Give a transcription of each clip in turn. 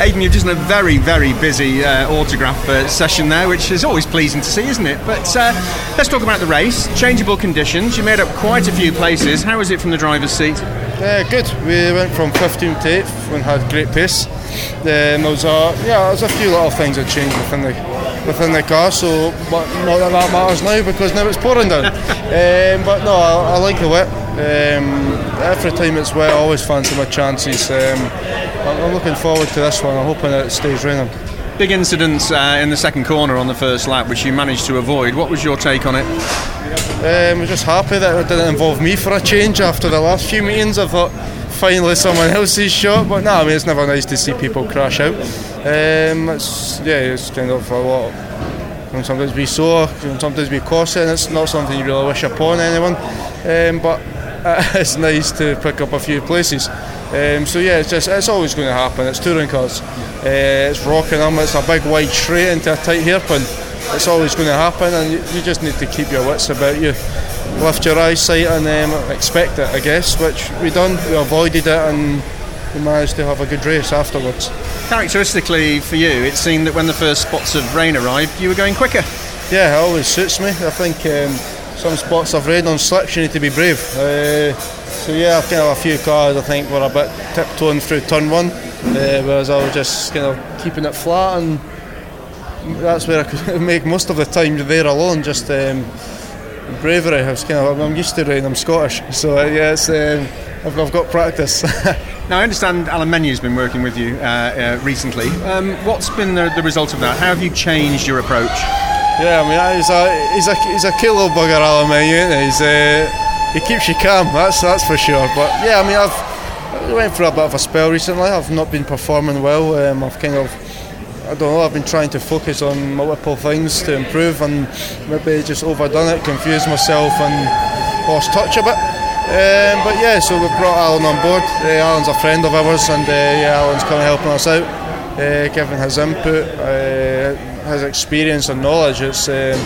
Aiden, you've just done a very, very busy uh, autograph uh, session there, which is always pleasing to see, isn't it? But uh, let's talk about the race. Changeable conditions. You made up quite a few places. How was it from the driver's seat? Yeah, good. We went from 15th to 8th and had great pace. There was a yeah, there's a few little things that changed within the within the car. So, but not that that matters now because now it's pouring down. um, but no, I, I like the wet. Um, every time it's wet, I always fancy my chances. Um, I'm looking forward to this one. I'm hoping that it stays raining. Big incidents uh, in the second corner on the first lap, which you managed to avoid. What was your take on it? Um, I'm just happy that it didn't involve me for a change after the last few meetings. I thought finally someone else's shot, but no, I mean it's never nice to see people crash out. Um, it's, yeah, it's kind of a lot. Can sometimes be sore, can sometimes be costly, and it's not something you really wish upon anyone. Um, but it's nice to pick up a few places. Um, so yeah, it's just it's always going to happen. It's touring cars. Uh, it's Rockingham. It's a big wide straight into a tight hairpin. It's always going to happen, and you, you, just need to keep your wits about you. Lift your eyesight and um, expect it, I guess. Which we done. We avoided it, and we managed to have a good race afterwards. Characteristically for you, it seemed that when the first spots of rain arrived, you were going quicker. Yeah, it always suits me. I think. Um, some spots of rain on slips you need to be brave. Uh, so yeah, I've kind of a few cars I think were a bit tiptoeing through turn one, uh, whereas I was just kind of keeping it flat, and that's where I could make most of the time there alone. Just um, bravery. I was kind of I'm used to rain. I'm Scottish, so uh, yeah, um, I've, I've, got practice. now I understand Alain Menu's been working with you uh, uh, recently. Um, what's been the, the result of that? How have you changed your approach? Yeah, I mean he's a he's a he's a little bugger, Alain Menu. He's uh, he keeps you calm. That's that's for sure. But yeah, I mean I've I went for a bit of a spell recently. I've not been performing well. Um, I've kind of I don't know. I've been trying to focus on multiple things to improve, and maybe just overdone it, confused myself, and lost touch a bit. Um, but yeah, so we brought Alain on board. Uh, Alain's a friend of ours, and uh, yeah, Alain's kind of helping us out, uh, giving his input. Uh, his experience and knowledge. It's um,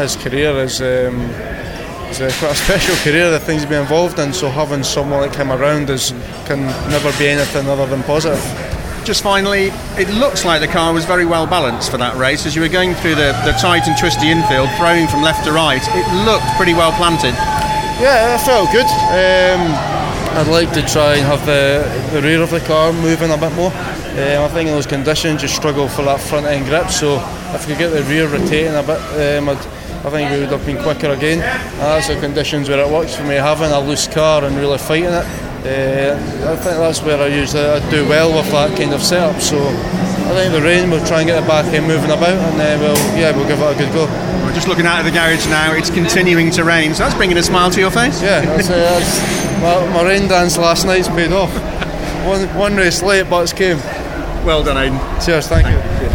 his career is. Um, a, quite a special career, the things he's been involved in. So having someone like him around is can never be anything other than positive. Just finally, it looks like the car was very well balanced for that race. As you were going through the, the tight and twisty infield, throwing from left to right, it looked pretty well planted. Yeah, it felt good. Um, I'd like to try and have the, the rear of the car moving a bit more. Um, I think in those conditions you struggle for that front end grip, so if we could get the rear rotating a bit, um, i think we would have been quicker again. And that's the conditions where it works for me, having a loose car and really fighting it. Uh, I think that's where I usually I do well with that kind of setup. So I think the rain we'll try and get the back end moving about, and then we'll yeah we'll give it a good go. We're just looking out of the garage now. It's continuing to rain, so that's bringing a smile to your face. Yeah, that's, uh, that's my, my rain dance last night's paid off. One, one race late, but it's came. Well done, Aiden. Cheers, thank, thank you. you.